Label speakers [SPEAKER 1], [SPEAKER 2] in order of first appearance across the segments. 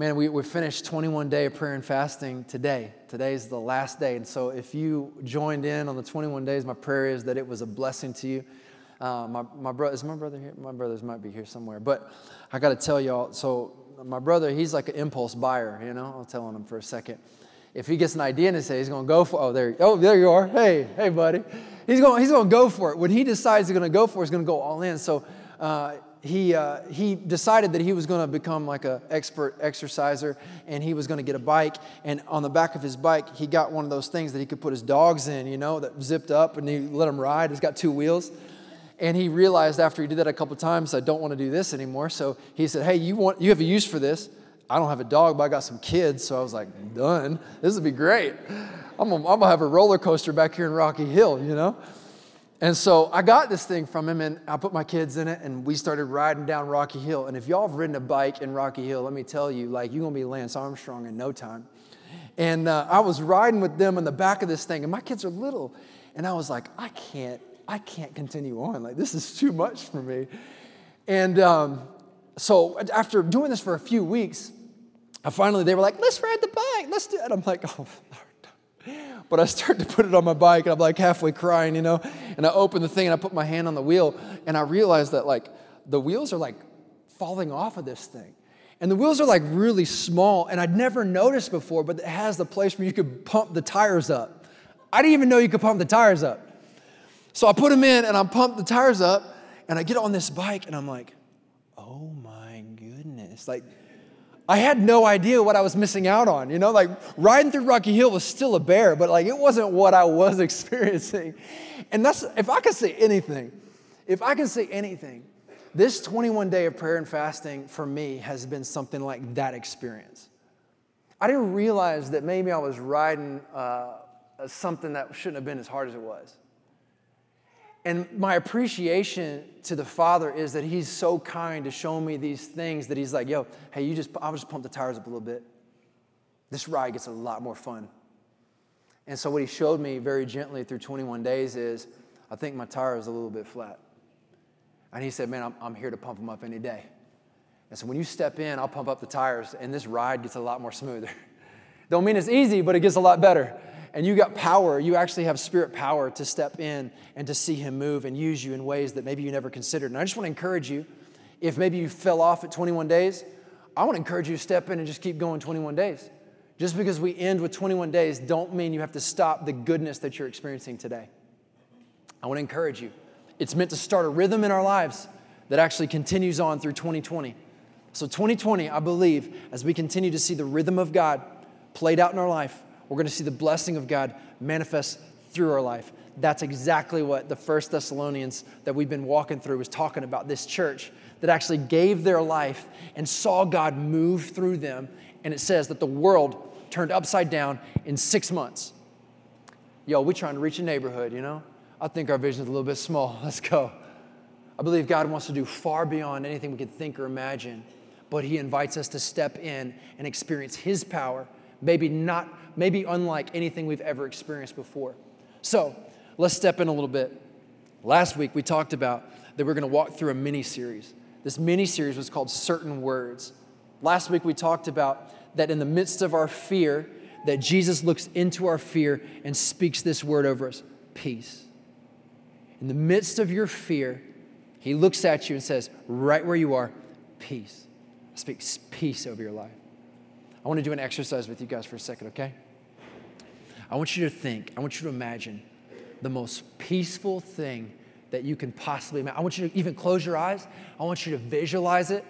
[SPEAKER 1] Man, we, we finished 21 day of prayer and fasting today. Today is the last day. And so if you joined in on the 21 days, my prayer is that it was a blessing to you. Uh, my, my brother, is my brother here? My brothers might be here somewhere. But I got to tell y'all, so my brother, he's like an impulse buyer, you know? I'll tell on him for a second. If he gets an idea in his head, he's to go for Oh, there, oh, there you are. Hey, hey, buddy. He's going, he's to go for it. When he decides he's to go for it, he's to go all in. So uh, he, uh, he decided that he was going to become like an expert exerciser and he was going to get a bike. And on the back of his bike, he got one of those things that he could put his dogs in, you know, that zipped up and he let them ride. It's got two wheels. And he realized after he did that a couple times, I don't want to do this anymore. So he said, Hey, you, want, you have a use for this. I don't have a dog, but I got some kids. So I was like, Done. This would be great. I'm I'm gonna have a roller coaster back here in Rocky Hill, you know? And so I got this thing from him and I put my kids in it and we started riding down Rocky Hill. And if y'all have ridden a bike in Rocky Hill, let me tell you, like, you're gonna be Lance Armstrong in no time. And uh, I was riding with them in the back of this thing, and my kids are little. And I was like, I can't I can't continue on. Like, this is too much for me. And um, so after doing this for a few weeks, I finally, they were like, let's ride the bike, let's do it. I'm like, oh. But I start to put it on my bike, and I'm like halfway crying, you know? And I open the thing, and I put my hand on the wheel, and I realize that, like, the wheels are like falling off of this thing. And the wheels are like really small, and I'd never noticed before, but it has the place where you could pump the tires up. I didn't even know you could pump the tires up. So I put them in and I pump the tires up and I get on this bike and I'm like, oh my goodness. Like, I had no idea what I was missing out on. You know, like riding through Rocky Hill was still a bear, but like it wasn't what I was experiencing. And that's, if I could say anything, if I can say anything, this 21 day of prayer and fasting for me has been something like that experience. I didn't realize that maybe I was riding uh, something that shouldn't have been as hard as it was. And my appreciation to the Father is that He's so kind to show me these things that He's like, yo, hey, you just, I'll just pump the tires up a little bit. This ride gets a lot more fun. And so, what He showed me very gently through 21 days is, I think my tire is a little bit flat. And He said, man, I'm, I'm here to pump them up any day. And so, when you step in, I'll pump up the tires, and this ride gets a lot more smoother. Don't mean it's easy, but it gets a lot better and you got power, you actually have spirit power to step in and to see Him move and use you in ways that maybe you never considered. And I just want to encourage you if maybe you fell off at 21 days, I want to encourage you to step in and just keep going 21 days. Just because we end with 21 days, don't mean you have to stop the goodness that you're experiencing today. I want to encourage you. It's meant to start a rhythm in our lives that actually continues on through 2020. So, 2020, I believe, as we continue to see the rhythm of God played out in our life, we're going to see the blessing of God manifest through our life. That's exactly what the First Thessalonians that we've been walking through was talking about. This church that actually gave their life and saw God move through them. And it says that the world turned upside down in six months. Yo, we're trying to reach a neighborhood, you know? I think our vision is a little bit small. Let's go. I believe God wants to do far beyond anything we could think or imagine, but He invites us to step in and experience His power, maybe not maybe unlike anything we've ever experienced before. So let's step in a little bit. Last week we talked about that we're going to walk through a mini series. This mini series was called Certain Words. Last week we talked about that in the midst of our fear, that Jesus looks into our fear and speaks this word over us peace. In the midst of your fear, he looks at you and says, right where you are, peace. I Speaks peace over your life. I want to do an exercise with you guys for a second, okay? I want you to think, I want you to imagine the most peaceful thing that you can possibly imagine. I want you to even close your eyes. I want you to visualize it.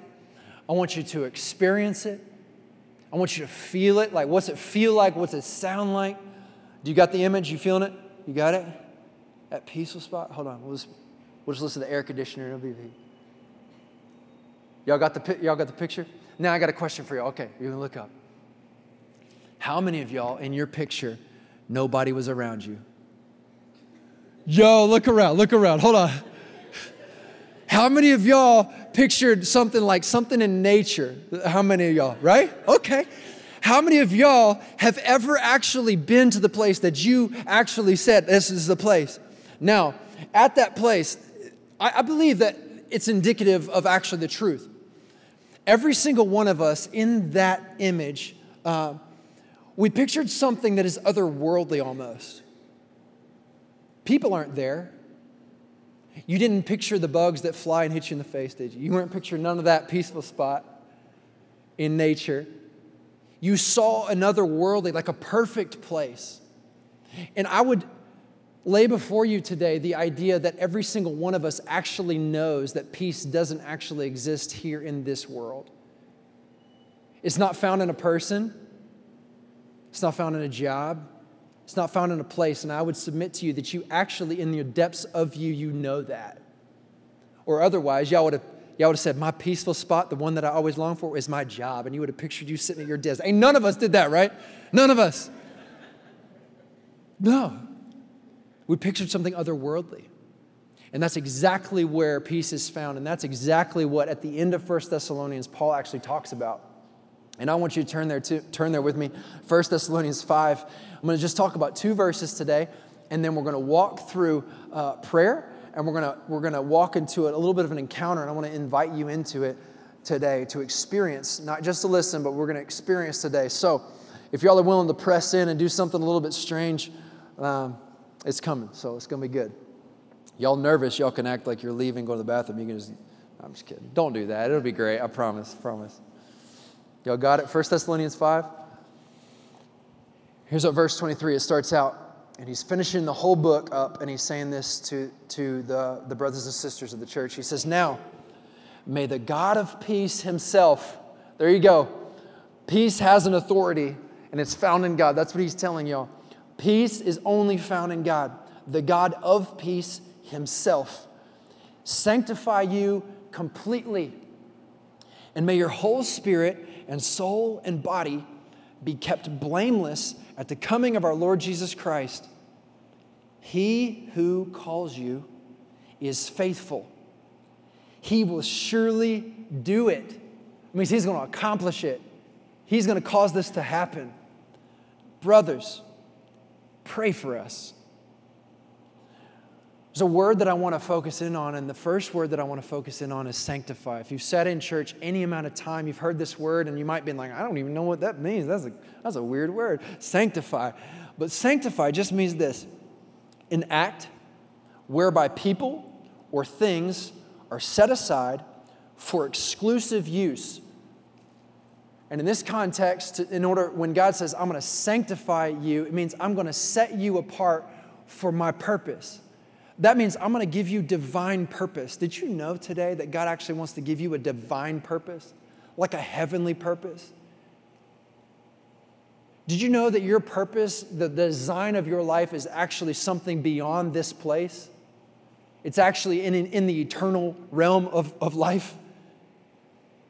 [SPEAKER 1] I want you to experience it. I want you to feel it. Like, what's it feel like? What's it sound like? Do you got the image? You feeling it? You got it? That peaceful spot? Hold on. We'll just, we'll just listen to the air conditioner. It'll be. Y'all got the, y'all got the picture? Now I got a question for you. Okay, you can look up. How many of y'all in your picture, nobody was around you? Yo, look around, look around, hold on. How many of y'all pictured something like something in nature? How many of y'all, right? Okay. How many of y'all have ever actually been to the place that you actually said, This is the place? Now, at that place, I, I believe that it's indicative of actually the truth. every single one of us in that image, uh, we pictured something that is otherworldly almost. People aren't there. You didn't picture the bugs that fly and hit you in the face, did you? You weren't picturing none of that peaceful spot in nature. You saw another worldly, like a perfect place. And I would lay before you today the idea that every single one of us actually knows that peace doesn't actually exist here in this world. It's not found in a person, it's not found in a job, it's not found in a place. And I would submit to you that you actually, in the depths of you, you know that. Or otherwise, y'all would have. Y'all would have said, My peaceful spot, the one that I always long for, is my job. And you would have pictured you sitting at your desk. Ain't none of us did that, right? None of us. No. We pictured something otherworldly. And that's exactly where peace is found. And that's exactly what at the end of 1 Thessalonians, Paul actually talks about. And I want you to turn there, to, turn there with me. 1 Thessalonians 5. I'm going to just talk about two verses today, and then we're going to walk through uh, prayer, and we're going to, we're going to walk into it, a little bit of an encounter, and I want to invite you into it today to experience, not just to listen, but we're going to experience today. So if y'all are willing to press in and do something a little bit strange, um, it's coming, so it's going to be good. Y'all nervous, y'all can act like you're leaving, go to the bathroom. You can just, I'm just kidding. Don't do that. It'll be great. I promise, promise. Y'all got it? 1 Thessalonians 5. Here's what verse 23, it starts out, and he's finishing the whole book up, and he's saying this to, to the, the brothers and sisters of the church. He says, Now, may the God of peace himself, there you go. Peace has an authority, and it's found in God. That's what he's telling y'all. Peace is only found in God, the God of peace Himself. Sanctify you completely, and may your whole spirit and soul and body be kept blameless at the coming of our Lord Jesus Christ. He who calls you is faithful. He will surely do it. It means he's going to accomplish it. He's going to cause this to happen. Brothers, pray for us. There's a word that I want to focus in on, and the first word that I want to focus in on is sanctify. If you've sat in church any amount of time, you've heard this word, and you might be like, I don't even know what that means. That's a, that's a weird word. Sanctify. But sanctify just means this an act whereby people or things are set aside for exclusive use and in this context, in order, when God says, I'm going to sanctify you, it means I'm going to set you apart for my purpose. That means I'm going to give you divine purpose. Did you know today that God actually wants to give you a divine purpose, like a heavenly purpose? Did you know that your purpose, the design of your life, is actually something beyond this place? It's actually in, in the eternal realm of, of life.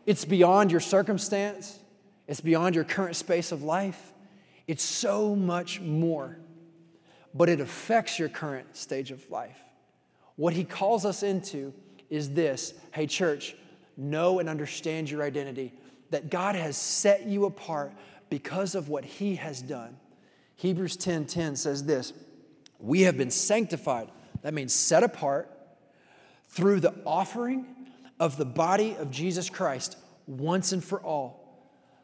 [SPEAKER 1] It's beyond your circumstance. It's beyond your current space of life. It's so much more, but it affects your current stage of life. What he calls us into is this hey, church, know and understand your identity, that God has set you apart because of what he has done. Hebrews 10 10 says this We have been sanctified, that means set apart, through the offering of the body of Jesus Christ once and for all.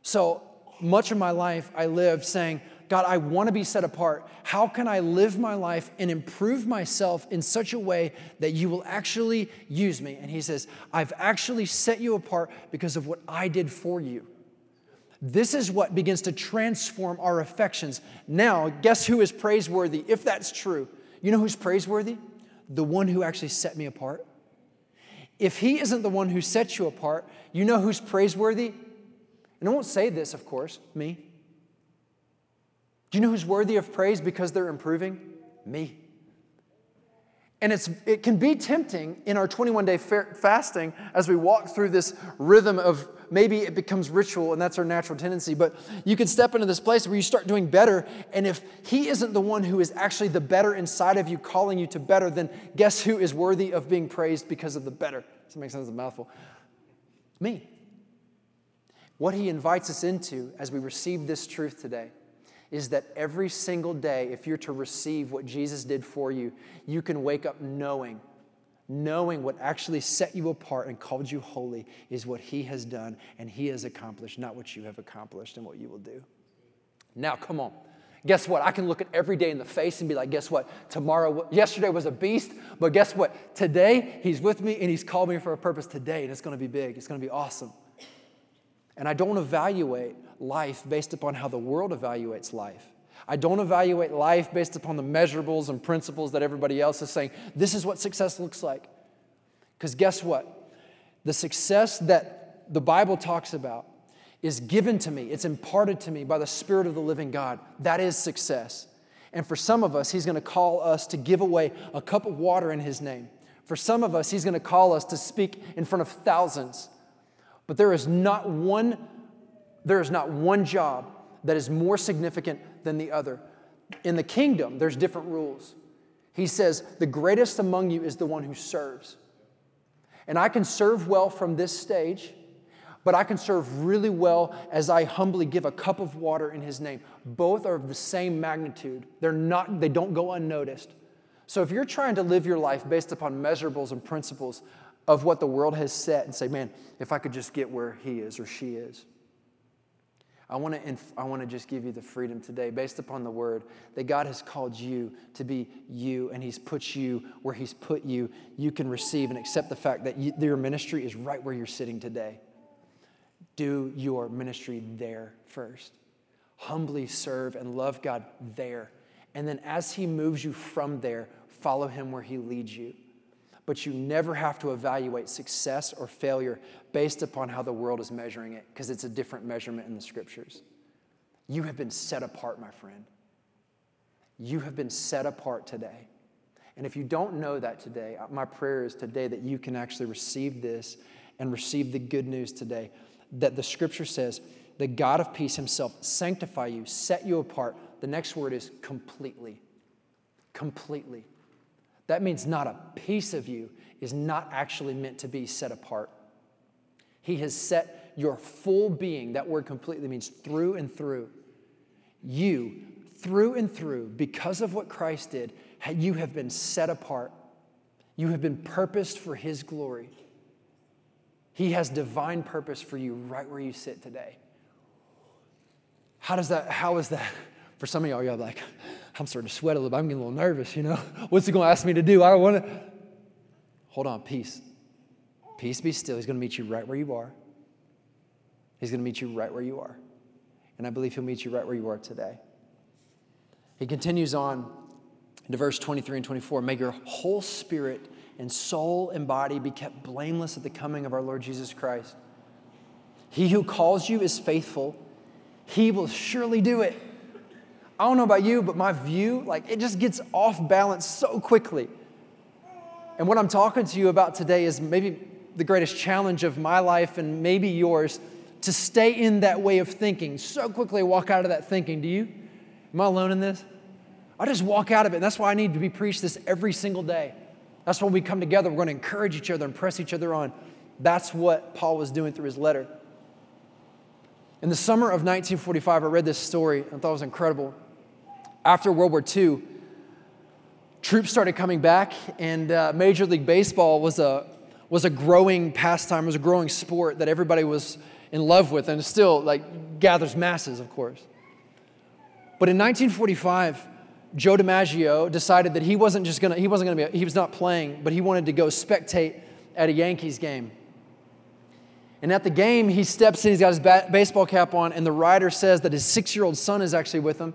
[SPEAKER 1] So much of my life, I lived saying, God, I want to be set apart. How can I live my life and improve myself in such a way that you will actually use me? And he says, I've actually set you apart because of what I did for you. This is what begins to transform our affections. Now, guess who is praiseworthy if that's true? You know who's praiseworthy? The one who actually set me apart. If he isn't the one who set you apart, you know who's praiseworthy? And I won't say this, of course, me. Do you know who's worthy of praise because they're improving? Me. And it's, it can be tempting in our 21 day fasting as we walk through this rhythm of maybe it becomes ritual and that's our natural tendency. But you can step into this place where you start doing better. And if He isn't the one who is actually the better inside of you, calling you to better, then guess who is worthy of being praised because of the better? Does that make sense? It's a mouthful. Me. What he invites us into as we receive this truth today is that every single day, if you're to receive what Jesus did for you, you can wake up knowing knowing what actually set you apart and called you holy is what He has done and He has accomplished, not what you have accomplished and what you will do. Now, come on. Guess what? I can look at every day in the face and be like, guess what? Tomorrow, yesterday was a beast, but guess what? Today, He's with me and He's called me for a purpose today, and it's gonna be big. It's gonna be awesome. And I don't evaluate life based upon how the world evaluates life. I don't evaluate life based upon the measurables and principles that everybody else is saying. This is what success looks like. Because guess what? The success that the Bible talks about is given to me, it's imparted to me by the Spirit of the living God. That is success. And for some of us, He's going to call us to give away a cup of water in His name. For some of us, He's going to call us to speak in front of thousands. But there is not one, there is not one job that is more significant than the other. In the kingdom, there's different rules. He says, The greatest among you is the one who serves. And I can serve well from this stage, but I can serve really well as I humbly give a cup of water in his name. Both are of the same magnitude. They're not, they don't go unnoticed. So if you're trying to live your life based upon measurables and principles of what the world has set and say, man, if I could just get where he is or she is, I want to inf- I want to just give you the freedom today based upon the word that God has called you to be you and he's put you where he's put you. You can receive and accept the fact that you, your ministry is right where you're sitting today. Do your ministry there first. Humbly serve and love God there. And then as he moves you from there follow him where he leads you but you never have to evaluate success or failure based upon how the world is measuring it, because it's a different measurement in the scriptures. You have been set apart, my friend. You have been set apart today. And if you don't know that today, uh, my prayer is today that you can actually receive this and receive the good news today that the scripture says, the God of peace himself sanctify you, set you apart. The next word is completely. Completely. That means not a piece of you is not actually meant to be set apart. He has set your full being, that word completely means through and through. You, through and through, because of what Christ did, you have been set apart. You have been purposed for His glory. He has divine purpose for you right where you sit today. How does that, how is that? For some of y'all, you're like, I'm starting to sweat a little bit. I'm getting a little nervous, you know? What's he going to ask me to do? I don't want to. Hold on, peace. Peace be still. He's going to meet you right where you are. He's going to meet you right where you are. And I believe he'll meet you right where you are today. He continues on into verse 23 and 24 May your whole spirit and soul and body be kept blameless at the coming of our Lord Jesus Christ. He who calls you is faithful, he will surely do it. I don't know about you, but my view, like, it just gets off balance so quickly. And what I'm talking to you about today is maybe the greatest challenge of my life and maybe yours to stay in that way of thinking. So quickly walk out of that thinking. Do you? Am I alone in this? I just walk out of it. And that's why I need to be preached this every single day. That's when we come together. We're going to encourage each other and press each other on. That's what Paul was doing through his letter. In the summer of 1945, I read this story. and thought it was incredible after World War II, troops started coming back, and uh, Major League Baseball was a, was a growing pastime, was a growing sport that everybody was in love with, and still like gathers masses, of course. But in 1945, Joe DiMaggio decided that he wasn't just gonna, he wasn't gonna be, he was not playing, but he wanted to go spectate at a Yankees game. And at the game, he steps in, he's got his bat, baseball cap on, and the writer says that his six year old son is actually with him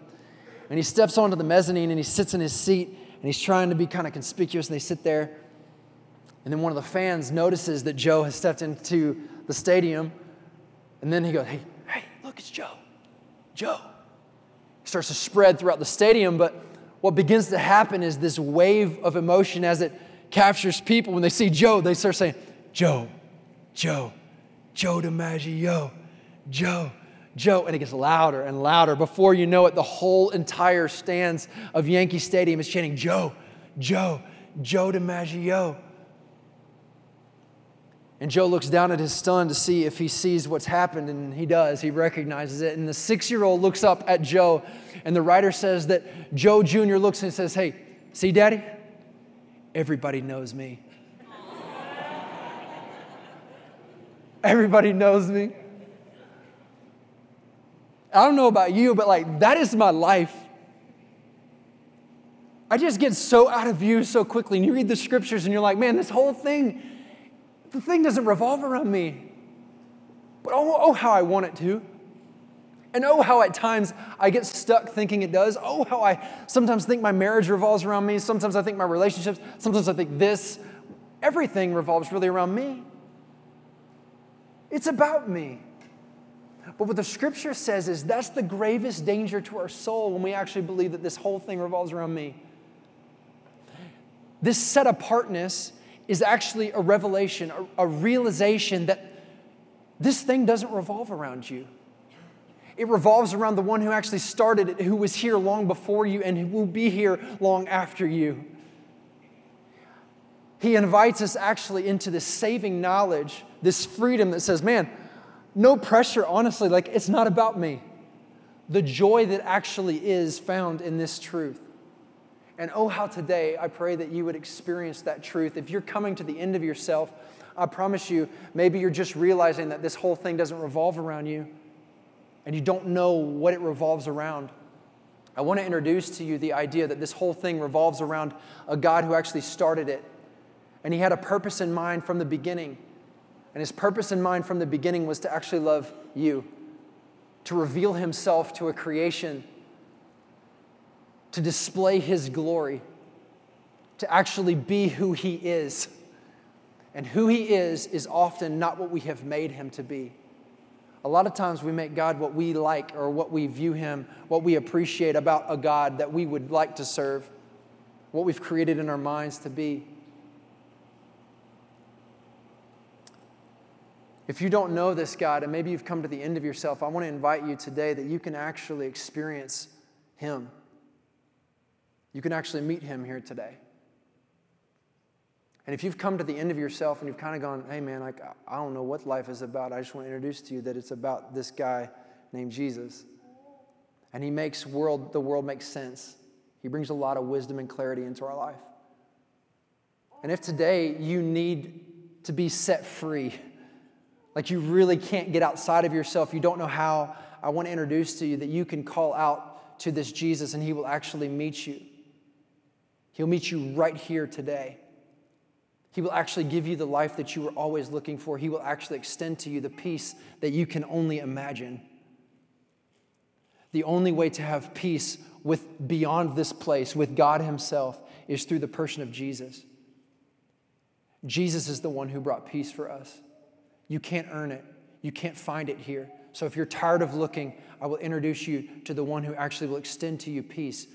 [SPEAKER 1] and he steps onto the mezzanine and he sits in his seat and he's trying to be kind of conspicuous and they sit there. And then one of the fans notices that Joe has stepped into the stadium and then he goes, Hey, hey, look, it's Joe. Joe. Starts to spread throughout the stadium, but what begins to happen is this wave of emotion as it captures people. When they see Joe, they start saying, Joe, Joe, Joe DiMaggio, Joe. Joe, and it gets louder and louder. Before you know it, the whole entire stands of Yankee Stadium is chanting, Joe, Joe, Joe DiMaggio. And Joe looks down at his son to see if he sees what's happened, and he does. He recognizes it. And the six year old looks up at Joe, and the writer says that Joe Jr. looks and says, Hey, see, Daddy? Everybody knows me. Everybody knows me. I don't know about you, but like that is my life. I just get so out of view so quickly. And you read the scriptures and you're like, man, this whole thing, the thing doesn't revolve around me. But oh, oh, how I want it to. And oh, how at times I get stuck thinking it does. Oh, how I sometimes think my marriage revolves around me. Sometimes I think my relationships. Sometimes I think this. Everything revolves really around me. It's about me. But what the scripture says is that's the gravest danger to our soul when we actually believe that this whole thing revolves around me. This set apartness is actually a revelation, a, a realization that this thing doesn't revolve around you. It revolves around the one who actually started it, who was here long before you, and who will be here long after you. He invites us actually into this saving knowledge, this freedom that says, man, no pressure, honestly, like it's not about me. The joy that actually is found in this truth. And oh, how today I pray that you would experience that truth. If you're coming to the end of yourself, I promise you, maybe you're just realizing that this whole thing doesn't revolve around you and you don't know what it revolves around. I want to introduce to you the idea that this whole thing revolves around a God who actually started it. And he had a purpose in mind from the beginning. And his purpose in mind from the beginning was to actually love you, to reveal himself to a creation, to display his glory, to actually be who he is. And who he is is often not what we have made him to be. A lot of times we make God what we like or what we view him, what we appreciate about a God that we would like to serve, what we've created in our minds to be. If you don't know this God and maybe you've come to the end of yourself, I want to invite you today that you can actually experience Him. You can actually meet Him here today. And if you've come to the end of yourself and you've kind of gone, hey man, like, I don't know what life is about, I just want to introduce to you that it's about this guy named Jesus. And he makes world, the world makes sense. He brings a lot of wisdom and clarity into our life. And if today you need to be set free, like you really can't get outside of yourself, you don't know how, I want to introduce to you that you can call out to this Jesus and he will actually meet you. He'll meet you right here today. He will actually give you the life that you were always looking for. He will actually extend to you the peace that you can only imagine. The only way to have peace with beyond this place with God himself is through the person of Jesus. Jesus is the one who brought peace for us. You can't earn it. You can't find it here. So if you're tired of looking, I will introduce you to the one who actually will extend to you peace.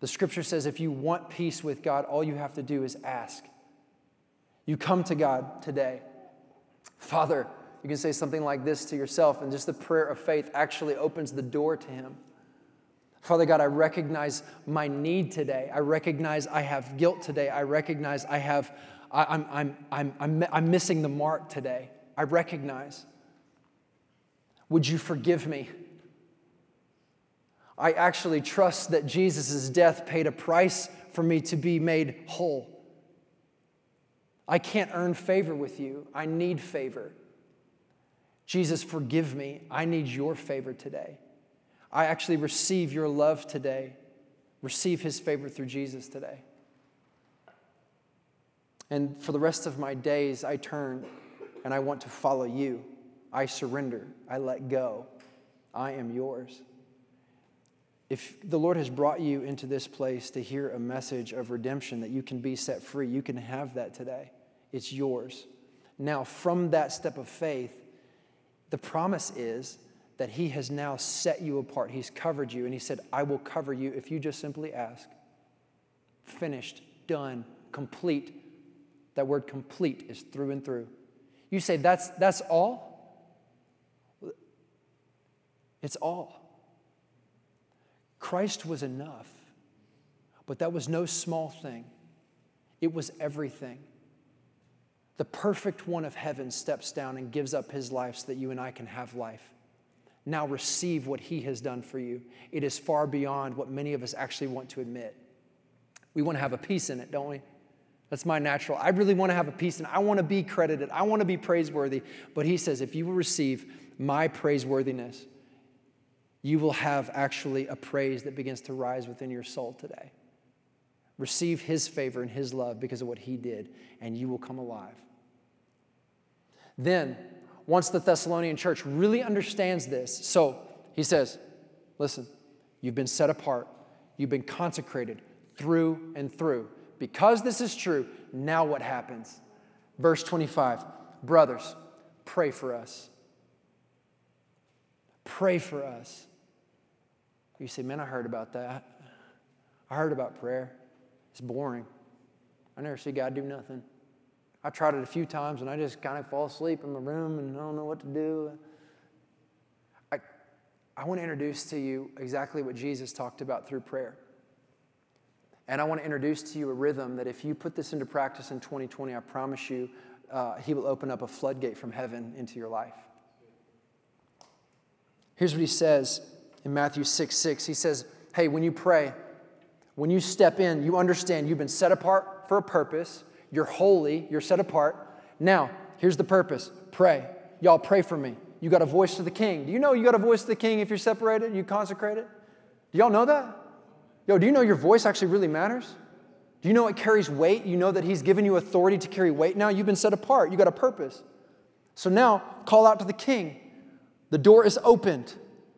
[SPEAKER 1] The scripture says if you want peace with God, all you have to do is ask. You come to God today. Father, you can say something like this to yourself, and just the prayer of faith actually opens the door to Him. Father God, I recognize my need today. I recognize I have guilt today. I recognize I have, I, am I'm, I'm, I'm, I'm missing the mark today. I recognize. Would you forgive me? I actually trust that Jesus' death paid a price for me to be made whole. I can't earn favor with you. I need favor. Jesus, forgive me. I need your favor today. I actually receive your love today. Receive his favor through Jesus today. And for the rest of my days, I turn and I want to follow you. I surrender. I let go. I am yours. If the Lord has brought you into this place to hear a message of redemption that you can be set free, you can have that today. It's yours. Now, from that step of faith, the promise is that He has now set you apart. He's covered you, and He said, I will cover you if you just simply ask. Finished, done, complete. That word complete is through and through. You say, That's, that's all? It's all. Christ was enough, but that was no small thing, it was everything. The perfect one of heaven steps down and gives up his life so that you and I can have life. Now receive what he has done for you. It is far beyond what many of us actually want to admit. We want to have a piece in it, don't we? That's my natural. I really want to have a peace and I want to be credited. I want to be praiseworthy. But he says, if you will receive my praiseworthiness, you will have actually a praise that begins to rise within your soul today. Receive his favor and his love because of what he did, and you will come alive. Then, once the Thessalonian church really understands this, so he says, Listen, you've been set apart, you've been consecrated through and through. Because this is true, now what happens? Verse 25 Brothers, pray for us. Pray for us. You say, Man, I heard about that. I heard about prayer. It's boring. I never see God do nothing. I tried it a few times and I just kind of fall asleep in my room and I don't know what to do. I, I want to introduce to you exactly what Jesus talked about through prayer. And I want to introduce to you a rhythm that if you put this into practice in 2020, I promise you, uh, He will open up a floodgate from heaven into your life. Here's what He says in Matthew 6 6. He says, Hey, when you pray, when you step in, you understand you've been set apart for a purpose. You're holy, you're set apart. Now, here's the purpose pray. Y'all pray for me. You got a voice to the king. Do you know you got a voice to the king if you're separated, you consecrated? Do y'all know that? Yo, do you know your voice actually really matters? Do you know it carries weight? You know that He's given you authority to carry weight now? You've been set apart, you got a purpose. So now, call out to the king. The door is opened.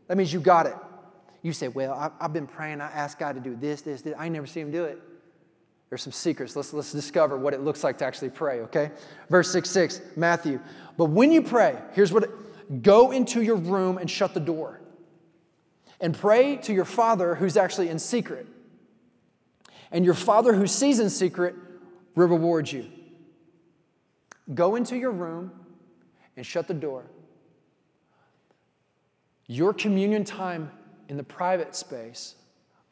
[SPEAKER 1] That means you got it. You say, Well, I, have been praying. I asked God to do this, this, this. I never see Him do it. There's some secrets. Let's, let's discover what it looks like to actually pray, okay? Verse 6 6, Matthew. But when you pray, here's what it, go into your room and shut the door and pray to your Father who's actually in secret. And your Father who sees in secret will reward you. Go into your room and shut the door. Your communion time in the private space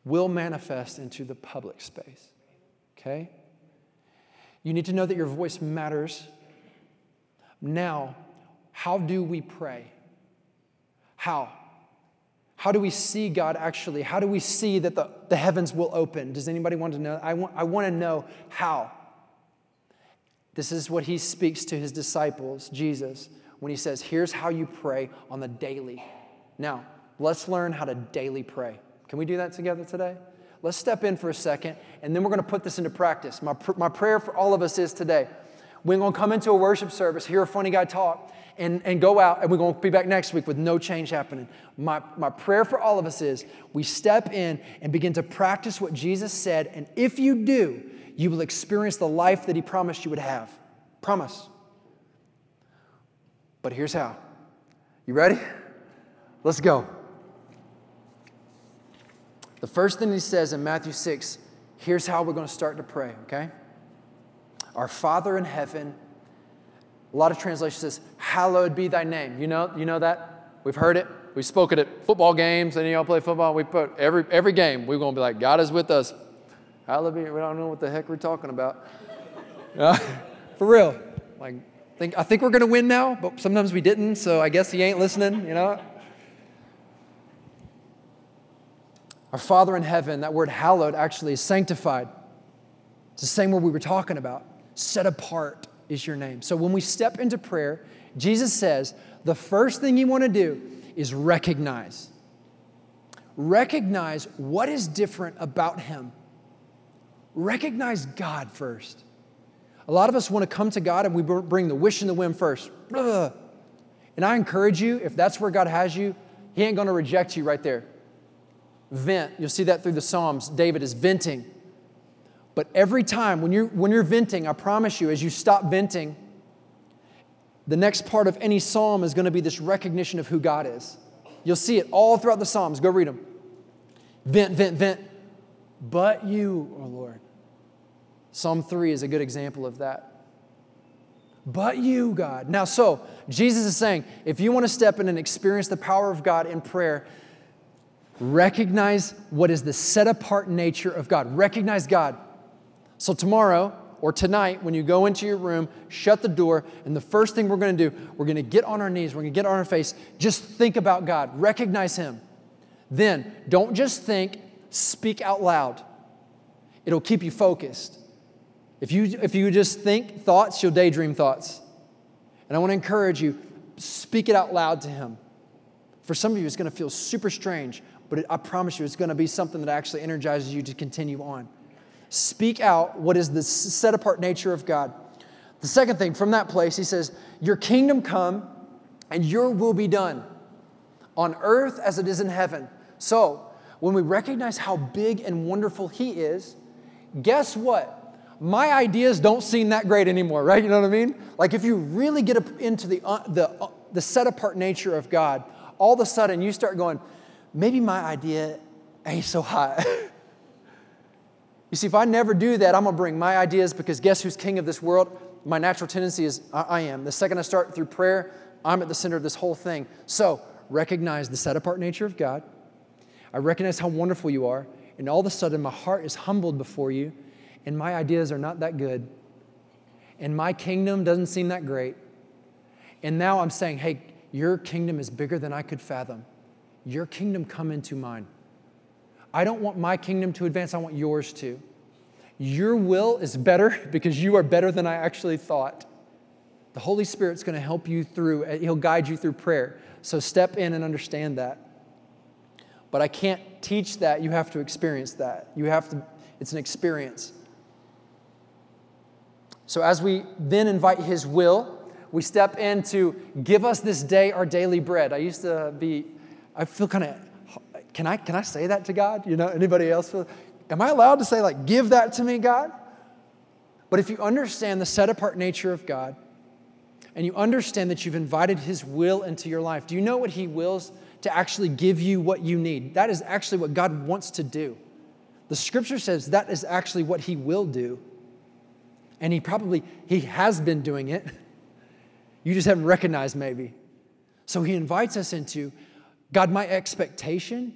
[SPEAKER 1] will manifest into the public space. Okay? You need to know that your voice matters. Now, how do we pray? How? How do we see God actually? How do we see that the, the heavens will open? Does anybody want to know? I want, I want to know how. This is what he speaks to his disciples, Jesus, when he says, Here's how you pray on the daily. Now, let's learn how to daily pray. Can we do that together today? Let's step in for a second, and then we're going to put this into practice. My, pr- my prayer for all of us is today we're going to come into a worship service, hear a funny guy talk, and, and go out, and we're going to be back next week with no change happening. My, my prayer for all of us is we step in and begin to practice what Jesus said, and if you do, you will experience the life that He promised you would have. Promise. But here's how. You ready? Let's go. The first thing He says in Matthew 6 here's how we're going to start to pray, okay? Our Father in heaven a lot of translations says, hallowed be thy name. You know, you know that? We've heard it. We spoke it at football games. Any of y'all play football? We put every, every game, we're to be like, God is with us. Hallowed be. We don't know what the heck we're talking about. Uh, for real. Like, think, I think we're to win now, but sometimes we didn't, so I guess he ain't listening, you know? Our Father in heaven, that word hallowed actually is sanctified. It's the same word we were talking about, set apart is your name. So when we step into prayer, Jesus says the first thing you want to do is recognize. Recognize what is different about Him. Recognize God first. A lot of us want to come to God and we bring the wish and the whim first. And I encourage you, if that's where God has you, He ain't going to reject you right there. Vent. You'll see that through the Psalms. David is venting. But every time when you're, when you're venting, I promise you, as you stop venting, the next part of any psalm is going to be this recognition of who God is. You'll see it all throughout the Psalms. Go read them. Vent, vent, vent. But you, oh Lord. Psalm 3 is a good example of that. But you, God. Now, so Jesus is saying if you want to step in and experience the power of God in prayer, recognize what is the set apart nature of God. Recognize God. So, tomorrow or tonight, when you go into your room, shut the door, and the first thing we're to do, we're to get on our knees, we're to get on our face, just think about God, recognize Him. Then, don't just think, speak out loud. It'll keep you focused. If you, if you just think thoughts, you'll daydream thoughts. And I want to encourage you speak it out loud to Him. For some of you, it's to feel super strange, but it, I promise you, it's to be something that actually energizes you to continue on. Speak out what is the set apart nature of God. The second thing, from that place, He says, Your kingdom come and your will be done on earth as it is in heaven. So, when we recognize how big and wonderful He is, guess what? My ideas don't seem that great anymore, right? You know what I mean? Like if you really get into the, uh, the, uh, the set apart nature of God, all of a sudden you start going, maybe my idea ain't so high. you see, if I never do that, I'm gonna bring my ideas because guess who's king of this world? My natural tendency is I, I am. The second I start through prayer, I'm at the center of this whole thing. So recognize the set apart nature of God. I recognize how wonderful you are. And all of a sudden, my heart is humbled before you, and my ideas are not that good. And my kingdom doesn't seem that great. And now I'm saying, hey, your kingdom is bigger than I could fathom. Your kingdom come into mine. I don't want my kingdom to advance, I want yours to. Your will is better because you are better than I actually thought. The Holy Spirit's going to help you through, He'll guide you through prayer. So step in and understand that. But I can't teach that. You have to experience that. You have to, it's an experience. So as we then invite His will, we step in to give us this day our daily bread. I used to be, I feel kind of, can I, can I say that to God? You know, anybody else am I allowed to say like, give that to me, God? But if you understand the set apart nature of God, and you understand that you've invited His will into your life, do you know what He wills to actually give you what you need? That is actually what God wants to do. The scripture says that is actually what He will do. And He probably, He has been doing it. You just haven't recognized maybe. So He invites us into God, my expectation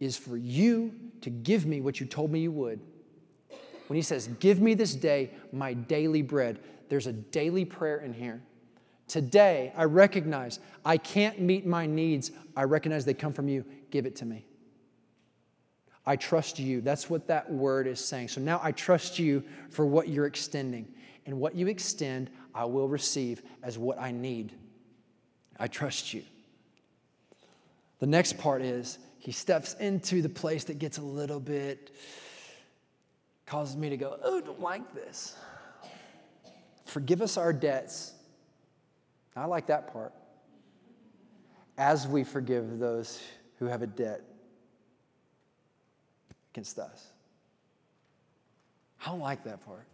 [SPEAKER 1] is for you to give me what you told me you would. When He says, Give me this day my daily bread, there's a daily prayer in here. Today, I recognize I can't meet my needs. I recognize they come from you. Give it to me. I trust you. That's what that word is saying. So now I trust you for what you're extending. And what you extend, I will receive as what I need. I trust you. The next part is he steps into the place that gets a little bit, causes me to go, oh, I don't like this. Forgive us our debts I like that part. As we forgive those who have a debt against us. I don't like that part.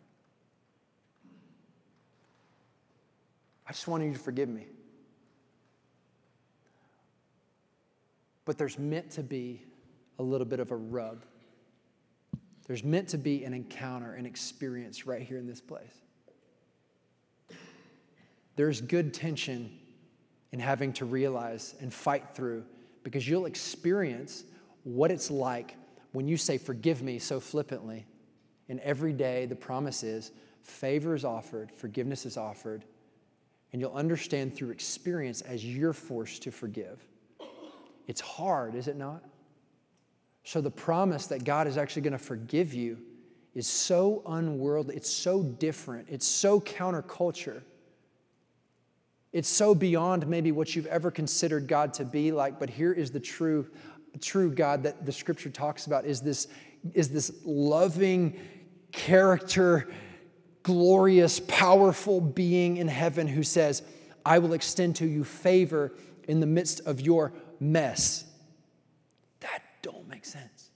[SPEAKER 1] I just want you to forgive me. But there's meant to be a little bit of a rub. There's meant to be an encounter, an experience right here in this place there's good tension in having to realize and fight through because you'll experience what it's like when you say, Forgive me so flippantly. And every day, the promise is favor is offered, forgiveness is offered, and you'll understand through experience as you're forced to forgive. It's hard, is it not? So, the promise that God is actually going to forgive you is so unworldly, it's so different, it's so counterculture it's so beyond maybe what you've ever considered God to be like, but here is the true, true God that the scripture talks about is this, is this loving character, glorious, powerful being in heaven who says, I will extend to you favor in the midst of your mess. That don't make sense.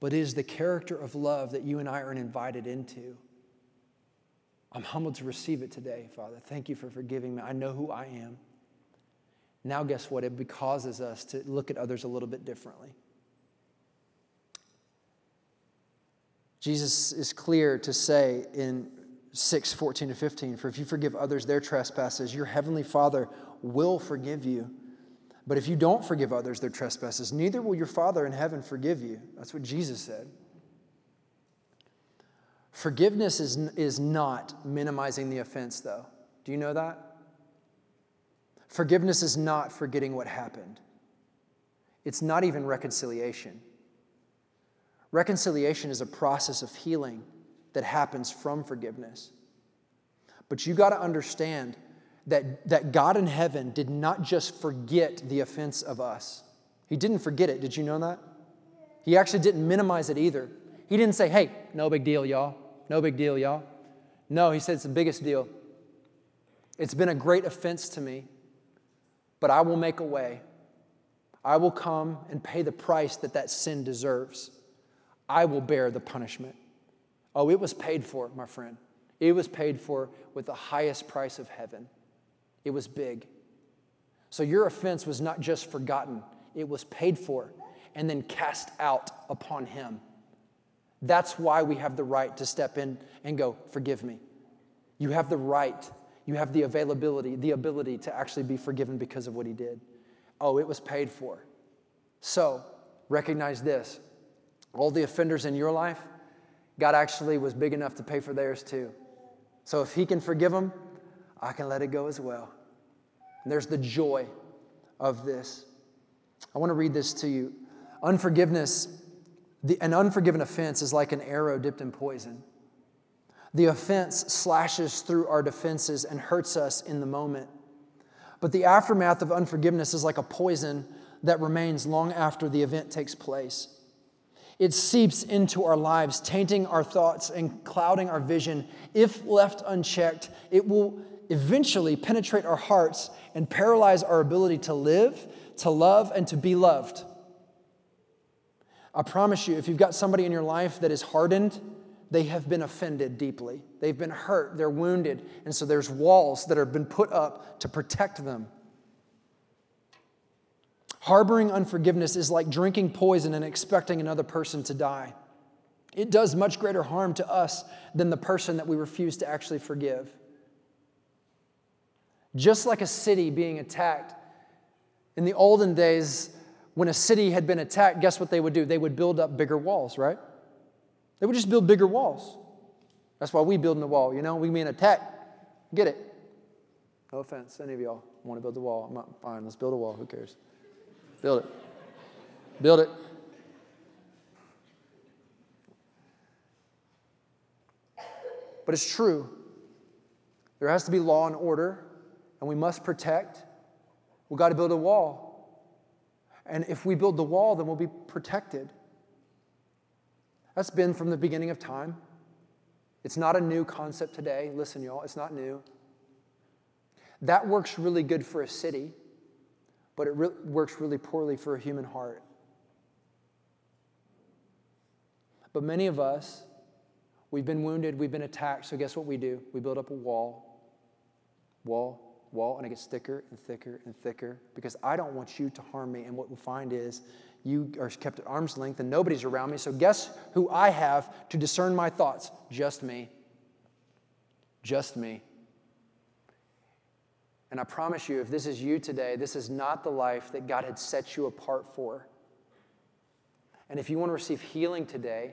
[SPEAKER 1] But it is the character of love that you and I are invited into. I'm humbled to receive it today, Father. Thank you for forgiving me. I know who I am. Now, guess what? It causes us to look at others a little bit differently. Jesus is clear to say in 6 14 to 15, For if you forgive others their trespasses, your heavenly Father will forgive you. But if you don't forgive others their trespasses, neither will your Father in heaven forgive you. That's what Jesus said. Forgiveness is, is not minimizing the offense, though. Do you know that? Forgiveness is not forgetting what happened, it's not even reconciliation. Reconciliation is a process of healing that happens from forgiveness. But you got to understand that, that God in heaven did not just forget the offense of us. He didn't forget it. Did you know that? He actually didn't minimize it either. He didn't say, hey, no big deal, y'all. No big deal, y'all. No, he said it's the biggest deal. It's been a great offense to me, but I will make a way. I will come and pay the price that that sin deserves. I will bear the punishment. Oh, it was paid for, my friend. It was paid for with the highest price of heaven. It was big. So your offense was not just forgotten, it was paid for and then cast out upon him. That's why we have the right to step in and go, Forgive me. You have the right, you have the availability, the ability to actually be forgiven because of what he did. Oh, it was paid for. So recognize this all the offenders in your life, God actually was big enough to pay for theirs too. So if he can forgive them, I can let it go as well. And there's the joy of this. I want to read this to you. Unforgiveness, the, an unforgiven offense is like an arrow dipped in poison. The offense slashes through our defenses and hurts us in the moment. But the aftermath of unforgiveness is like a poison that remains long after the event takes place. It seeps into our lives, tainting our thoughts and clouding our vision. If left unchecked, it will eventually penetrate our hearts and paralyze our ability to live, to love, and to be loved. I promise you, if you've got somebody in your life that is hardened, they have been offended deeply. They've been hurt, they're wounded, and so there's walls that have been put up to protect them. Harboring unforgiveness is like drinking poison and expecting another person to die. It does much greater harm to us than the person that we refuse to actually forgive. Just like a city being attacked, in the olden days, when a city had been attacked, guess what they would do? They would build up bigger walls, right? They would just build bigger walls. That's why we build in the wall, you know? We mean attack. Get it? No offense, any of y'all want to build a wall. I'm not fine. Let's build a wall. Who cares? Build it. Build it. But it's true. There has to be law and order, and we must protect. We've got to build a wall. And if we build the wall, then we'll be protected. That's been from the beginning of time. It's not a new concept today. Listen, y'all, it's not new. That works really good for a city, but it re- works really poorly for a human heart. But many of us, we've been wounded, we've been attacked, so guess what we do? We build up a wall, wall, wall and it gets thicker and thicker and thicker because I don't want you to harm me. And what we find is you are kept at arm's length and nobody's around me. So guess who I have to discern my thoughts? Just me. Just me. And I promise you, if this is you today, this is not the life that God had set you apart for. And if you want to receive healing today,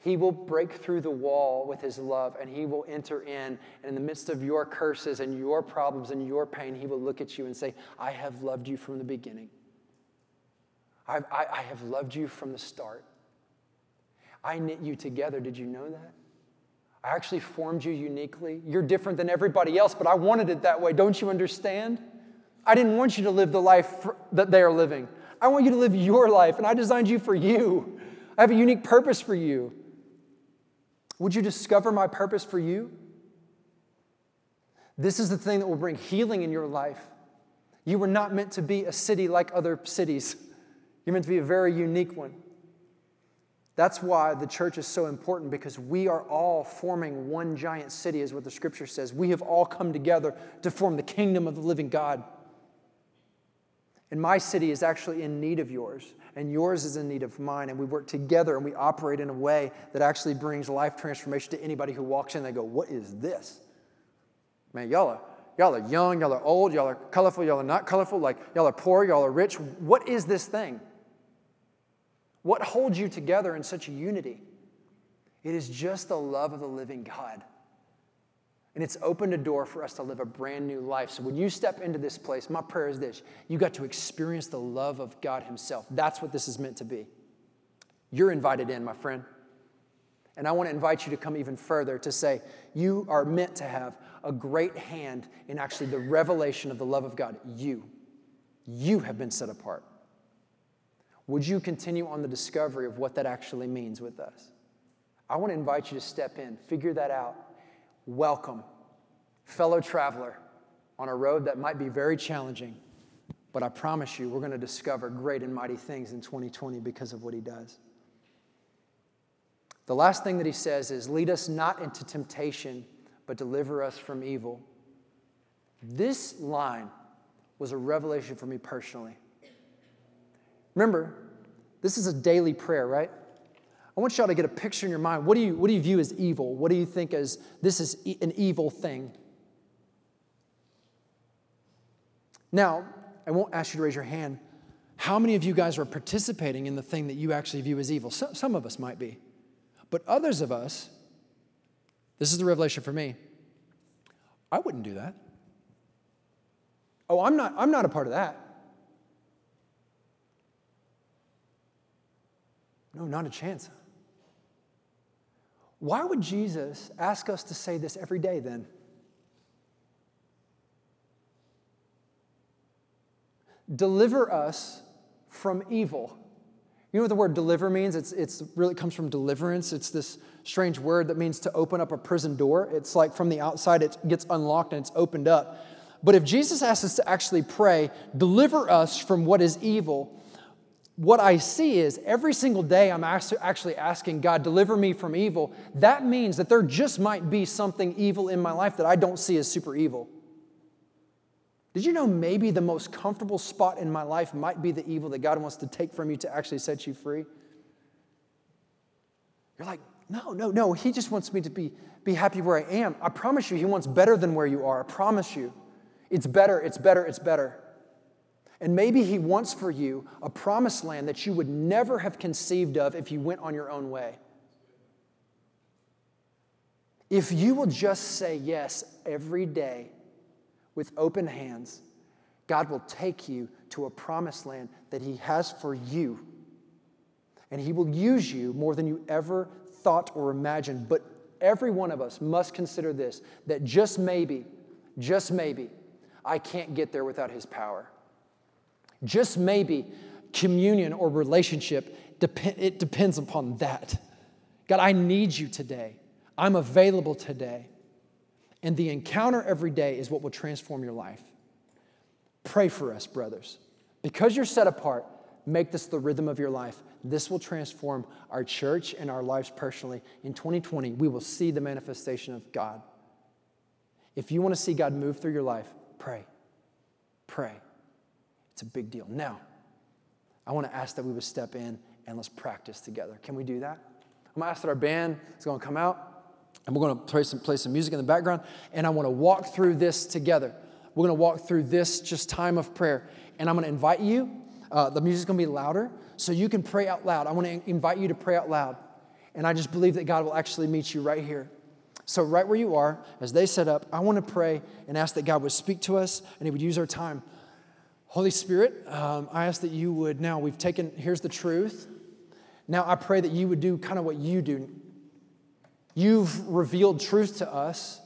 [SPEAKER 1] he will break through the wall with his love and he will enter in. And in the midst of your curses and your problems and your pain, he will look at you and say, I have loved you from the beginning. I've, I, I have loved you from the start. I knit you together. Did you know that? I actually formed you uniquely. You're different than everybody else, but I wanted it that way. Don't you understand? I didn't want you to live the life that they are living. I want you to live your life, and I designed you for you. I have a unique purpose for you. Would you discover my purpose for you? This is the thing that will bring healing in your life. You were not meant to be a city like other cities, you're meant to be a very unique one. That's why the church is so important because we are all forming one giant city, is what the scripture says. We have all come together to form the kingdom of the living God. And my city is actually in need of yours and yours is in need of mine, and we work together and we operate in a way that actually brings life transformation to anybody who walks in. They go, What is this? Man, y'all are, y'all are young, y'all are old, y'all are colorful, y'all are not colorful, like y'all are poor, y'all are rich. What is this thing? What holds you together in such unity? It is just the love of the living God. And it's opened a door for us to live a brand new life. So when you step into this place, my prayer is this you got to experience the love of God Himself. That's what this is meant to be. You're invited in, my friend. And I want to invite you to come even further to say, you are meant to have a great hand in actually the revelation of the love of God. You, you have been set apart. Would you continue on the discovery of what that actually means with us? I want to invite you to step in, figure that out. Welcome, fellow traveler on a road that might be very challenging, but I promise you, we're going to discover great and mighty things in 2020 because of what he does. The last thing that he says is, Lead us not into temptation, but deliver us from evil. This line was a revelation for me personally. Remember, this is a daily prayer, right? I want y'all to get a picture in your mind. What do you, what do you view as evil? What do you think as this is an evil thing? Now, I won't ask you to raise your hand. How many of you guys are participating in the thing that you actually view as evil? So, some of us might be. But others of us, this is the revelation for me, I wouldn't do that. Oh, I'm not, I'm not a part of that. No, not a chance. Why would Jesus ask us to say this every day then? Deliver us from evil. You know what the word deliver means? It's, it's really comes from deliverance. It's this strange word that means to open up a prison door. It's like from the outside, it gets unlocked and it's opened up. But if Jesus asks us to actually pray, deliver us from what is evil, what I see is every single day I'm actually asking God, deliver me from evil. That means that there just might be something evil in my life that I don't see as super evil. Did you know maybe the most comfortable spot in my life might be the evil that God wants to take from you to actually set you free? You're like, no, no, no. He just wants me to be, be happy where I am. I promise you, He wants better than where you are. I promise you. It's better, it's better, it's better. And maybe He wants for you a promised land that you would never have conceived of if you went on your own way. If you will just say yes every day with open hands, God will take you to a promised land that He has for you. And He will use you more than you ever thought or imagined. But every one of us must consider this that just maybe, just maybe, I can't get there without His power. Just maybe, communion or relationship, it depends upon that. God, I need you today. I'm available today. And the encounter every day is what will transform your life. Pray for us, brothers. Because you're set apart, make this the rhythm of your life. This will transform our church and our lives personally. In 2020, we will see the manifestation of God. If you want to see God move through your life, pray. Pray. It's a big deal. Now, I want to ask that we would step in and let's practice together. Can we do that? I'm going to ask that our band is going to come out. And we're going to play some, play some music in the background. And I want to walk through this together. We're going to walk through this just time of prayer. And I'm going to invite you. Uh, the music's going to be louder, so you can pray out loud. I want to invite you to pray out loud. And I just believe that God will actually meet you right here. So, right where you are, as they set up, I want to pray and ask that God would speak to us and He would use our time. Holy Spirit, um, I ask that you would now, we've taken, here's the truth. Now I pray that you would do kind of what you do You've revealed truth to us.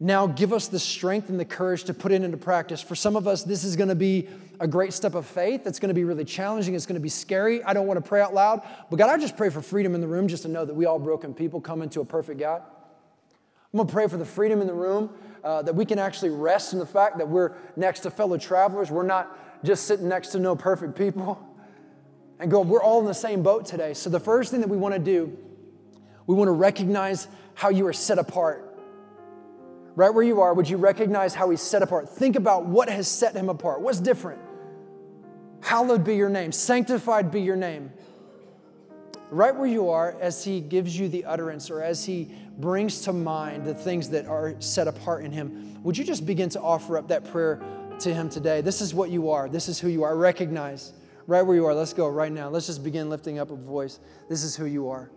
[SPEAKER 1] Now give us the strength and the courage to put it into practice. For some of us, this is going to be a great step of faith. It's going to be really challenging. It's going to be scary. I don't want to pray out loud. But God, I just pray for freedom in the room just to know that we all broken people come into a perfect God. I'm going to pray for the freedom in the room uh, that we can actually rest in the fact that we're next to fellow travelers. We're not just sitting next to no perfect people. And go, we're all in the same boat today. So the first thing that we want to do we want to recognize how you are set apart. Right where you are, would you recognize how he's set apart? Think about what has set him apart. What's different? Hallowed be your name, sanctified be your name. Right where you are, as he gives you the utterance or as he brings to mind the things that are set apart in him, would you just begin to offer up that prayer to him today? This is what you are, this is who you are. Recognize right where you are. Let's go right now. Let's just begin lifting up a voice. This is who you are.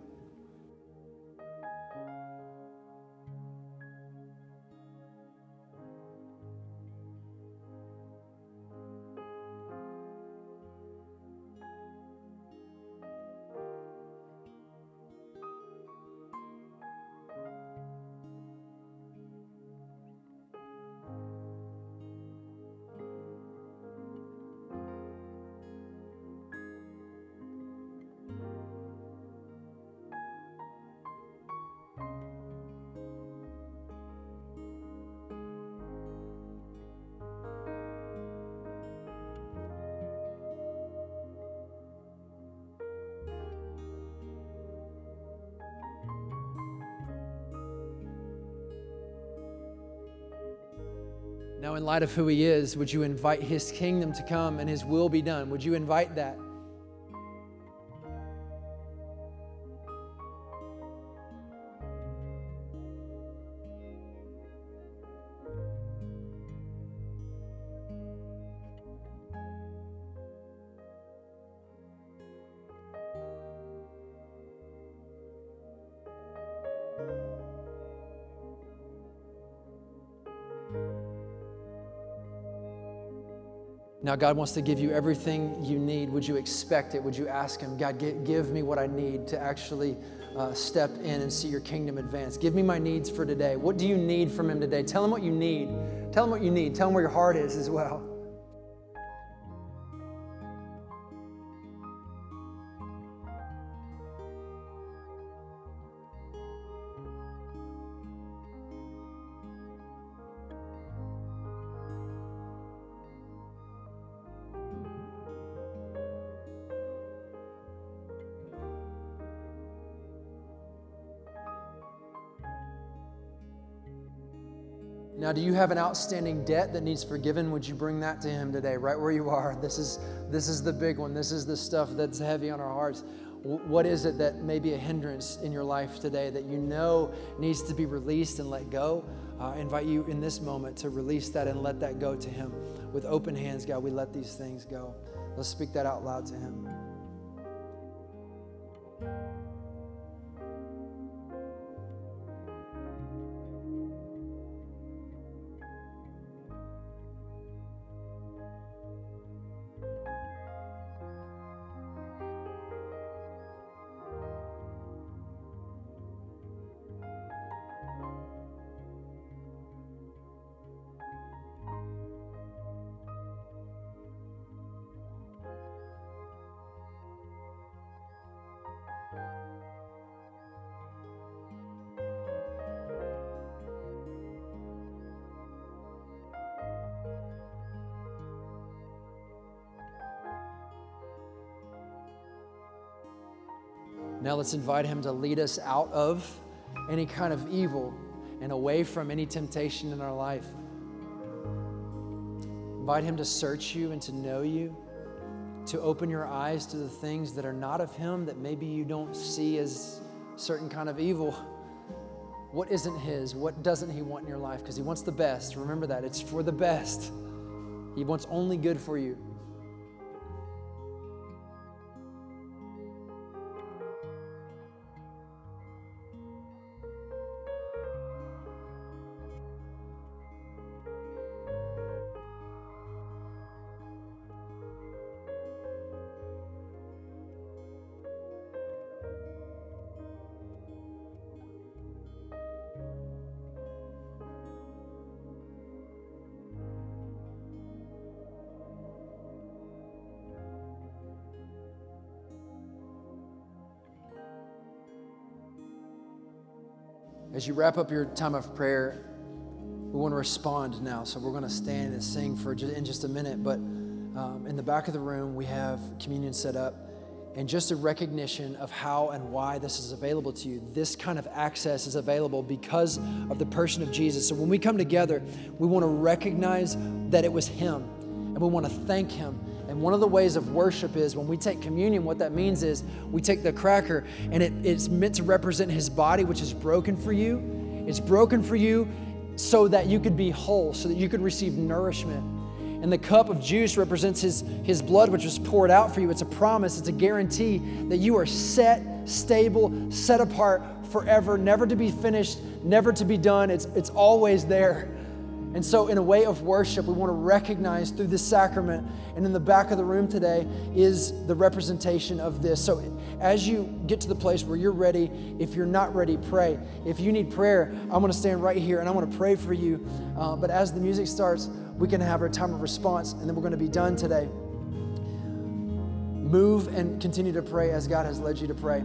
[SPEAKER 1] Light of who He is, would you invite His kingdom to come and His will be done? Would you invite that? Now, God wants to give you everything you need. Would you expect it? Would you ask Him, God, give me what I need to actually uh, step in and see your kingdom advance? Give me my needs for today. What do you need from Him today? Tell Him what you need. Tell Him what you need. Tell Him where your heart is as well. Do you have an outstanding debt that needs forgiven? Would you bring that to him today, right where you are? This is this is the big one. This is the stuff that's heavy on our hearts. What is it that may be a hindrance in your life today that you know needs to be released and let go? I invite you in this moment to release that and let that go to Him. With open hands, God, we let these things go. Let's speak that out loud to Him. Now let's invite Him to lead us out of any kind of evil and away from any temptation in our life. Invite Him to search you and to know you, to open your eyes to the things that are not of Him that maybe you don't see as certain kind of evil. What isn't His? What doesn't He want in your life? Because He wants the best. Remember that. It's for the best. He wants only good for you. As you wrap up your time of prayer, we want to respond now. So we're going to stand and sing for just, in just a minute. But um, in the back of the room, we have communion set up and just a recognition of how and why this is available to you. This kind of access is available because of the person of Jesus. So when we come together, we want to recognize that it was Him and we want to thank Him and one of the ways of worship is when we take communion, what that means is we take the cracker and it, it's meant to represent his body, which is broken for you. It's broken for you so that you could be whole, so that you could receive nourishment. And the cup of juice represents his, his blood, which was poured out for you. It's a promise, it's a guarantee that you are set, stable, set apart forever, never to be finished, never to be done. It's, it's always there. And so, in a way of worship, we want to recognize through this sacrament, and in the back of the room today is the representation of this. So, as you get to the place where you're ready, if you're not ready, pray. If you need prayer, I'm going to stand right here and I'm going to pray for you. Uh, but as the music starts, we can have our time of response, and then we're going to be done today. Move and continue to pray as God has led you to pray.